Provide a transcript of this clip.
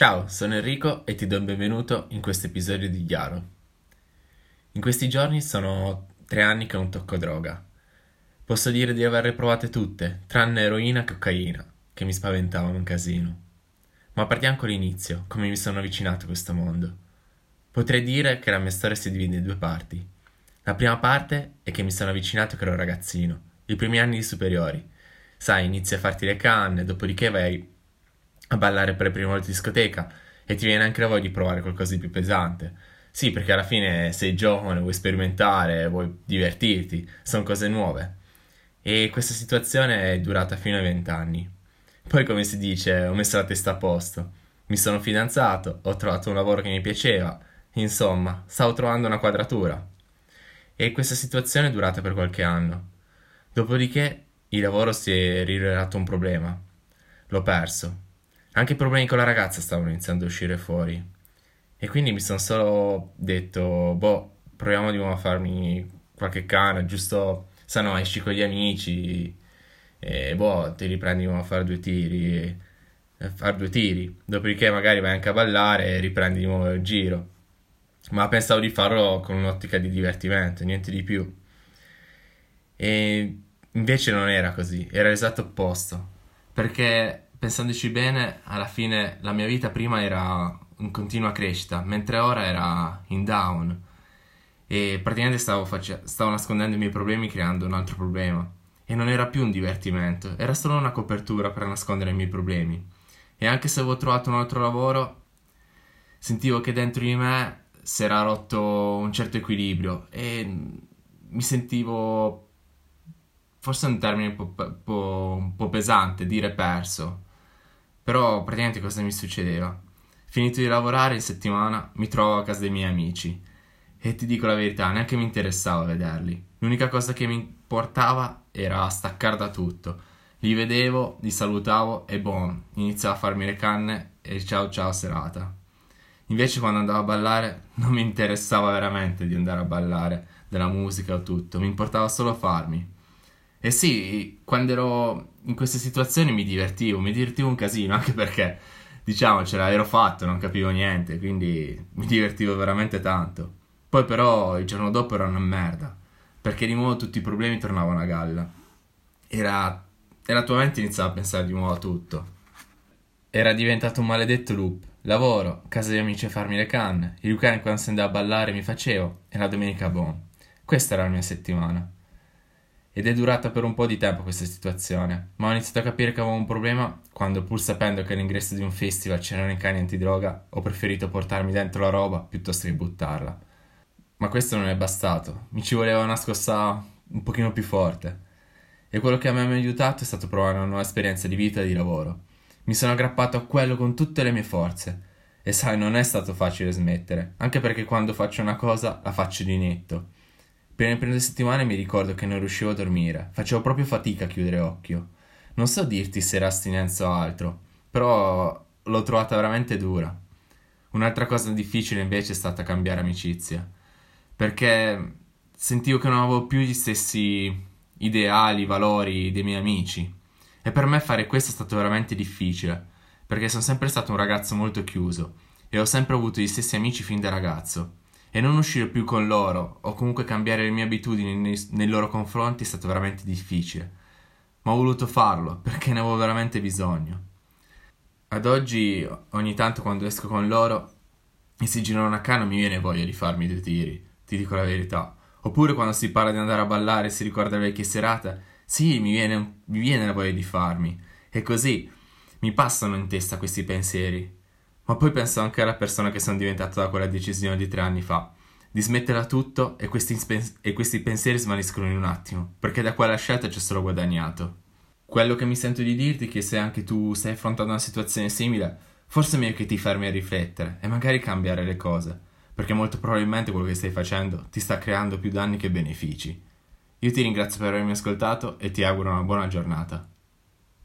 Ciao, sono Enrico e ti do il benvenuto in questo episodio di Chiaro. In questi giorni sono tre anni che non tocco droga. Posso dire di averle provate tutte, tranne eroina e cocaina, che mi spaventavano un casino. Ma partiamo con l'inizio, come mi sono avvicinato a questo mondo. Potrei dire che la mia storia si divide in due parti. La prima parte è che mi sono avvicinato che ero ragazzino, i primi anni di superiori. Sai, inizi a farti le canne, dopodiché vai a ballare per le prime volte in discoteca e ti viene anche la voglia di provare qualcosa di più pesante. Sì, perché alla fine sei giovane, vuoi sperimentare, vuoi divertirti, sono cose nuove. E questa situazione è durata fino ai vent'anni. Poi, come si dice, ho messo la testa a posto. Mi sono fidanzato, ho trovato un lavoro che mi piaceva, insomma, stavo trovando una quadratura. E questa situazione è durata per qualche anno. Dopodiché il lavoro si è rivelato un problema. L'ho perso anche i problemi con la ragazza stavano iniziando a uscire fuori. E quindi mi sono solo detto, boh, proviamo di nuovo a farmi qualche canna, giusto, se no, esci con gli amici e boh, ti riprendi di nuovo a fare due tiri, a fare due tiri. Dopodiché magari vai anche a ballare e riprendi di nuovo il giro. Ma pensavo di farlo con un'ottica di divertimento, niente di più. E invece non era così, era l'esatto opposto. Perché pensandoci bene, alla fine la mia vita prima era in continua crescita, mentre ora era in down. E praticamente stavo, face- stavo nascondendo i miei problemi creando un altro problema. E non era più un divertimento, era solo una copertura per nascondere i miei problemi. E anche se avevo trovato un altro lavoro, sentivo che dentro di me si era rotto un certo equilibrio e mi sentivo forse è un termine un po', po', un po', pesante, dire perso. Però praticamente cosa mi succedeva? Finito di lavorare in settimana mi trovo a casa dei miei amici e ti dico la verità, neanche mi interessava vederli. L'unica cosa che mi importava era staccare da tutto. Li vedevo, li salutavo e boh, iniziavo a farmi le canne e ciao ciao serata. Invece quando andavo a ballare non mi interessava veramente di andare a ballare, della musica o tutto, mi importava solo farmi. E sì, quando ero in queste situazioni mi divertivo, mi divertivo un casino, anche perché, diciamo, ce l'avevo fatto, non capivo niente, quindi mi divertivo veramente tanto. Poi però il giorno dopo era una merda, perché di nuovo tutti i problemi tornavano a galla. Era... e la tua mente iniziava a pensare di nuovo a tutto. Era diventato un maledetto loop. Lavoro, casa di amici a farmi le canne, il weekend quando si andava a ballare mi facevo, e la domenica boom. Questa era la mia settimana. Ed è durata per un po' di tempo questa situazione, ma ho iniziato a capire che avevo un problema quando, pur sapendo che all'ingresso di un festival c'erano i cani antidroga, ho preferito portarmi dentro la roba piuttosto che buttarla. Ma questo non è bastato, mi ci voleva una scossa un pochino più forte. E quello che mi ha aiutato è stato provare una nuova esperienza di vita e di lavoro. Mi sono aggrappato a quello con tutte le mie forze. E sai, non è stato facile smettere, anche perché quando faccio una cosa la faccio di netto per prime settimane mi ricordo che non riuscivo a dormire, facevo proprio fatica a chiudere occhio. Non so dirti se era astinenza o altro, però l'ho trovata veramente dura. Un'altra cosa difficile invece è stata cambiare amicizia, perché sentivo che non avevo più gli stessi ideali, valori dei miei amici. E per me fare questo è stato veramente difficile, perché sono sempre stato un ragazzo molto chiuso e ho sempre avuto gli stessi amici fin da ragazzo e non uscire più con loro o comunque cambiare le mie abitudini nei, nei loro confronti è stato veramente difficile. Ma ho voluto farlo perché ne avevo veramente bisogno. Ad oggi, ogni tanto quando esco con loro e si girano canna mi viene voglia di farmi due tiri, ti dico la verità. Oppure quando si parla di andare a ballare e si ricorda le vecchie serate, sì, mi viene, mi viene la voglia di farmi. E così mi passano in testa questi pensieri ma poi penso anche alla persona che sono diventato da quella decisione di tre anni fa, di smetterla tutto e questi, spens- e questi pensieri svaniscono in un attimo, perché da quella scelta ci ho solo guadagnato. Quello che mi sento di dirti è che se anche tu stai affrontando una situazione simile, forse è meglio che ti fermi a riflettere e magari cambiare le cose, perché molto probabilmente quello che stai facendo ti sta creando più danni che benefici. Io ti ringrazio per avermi ascoltato e ti auguro una buona giornata.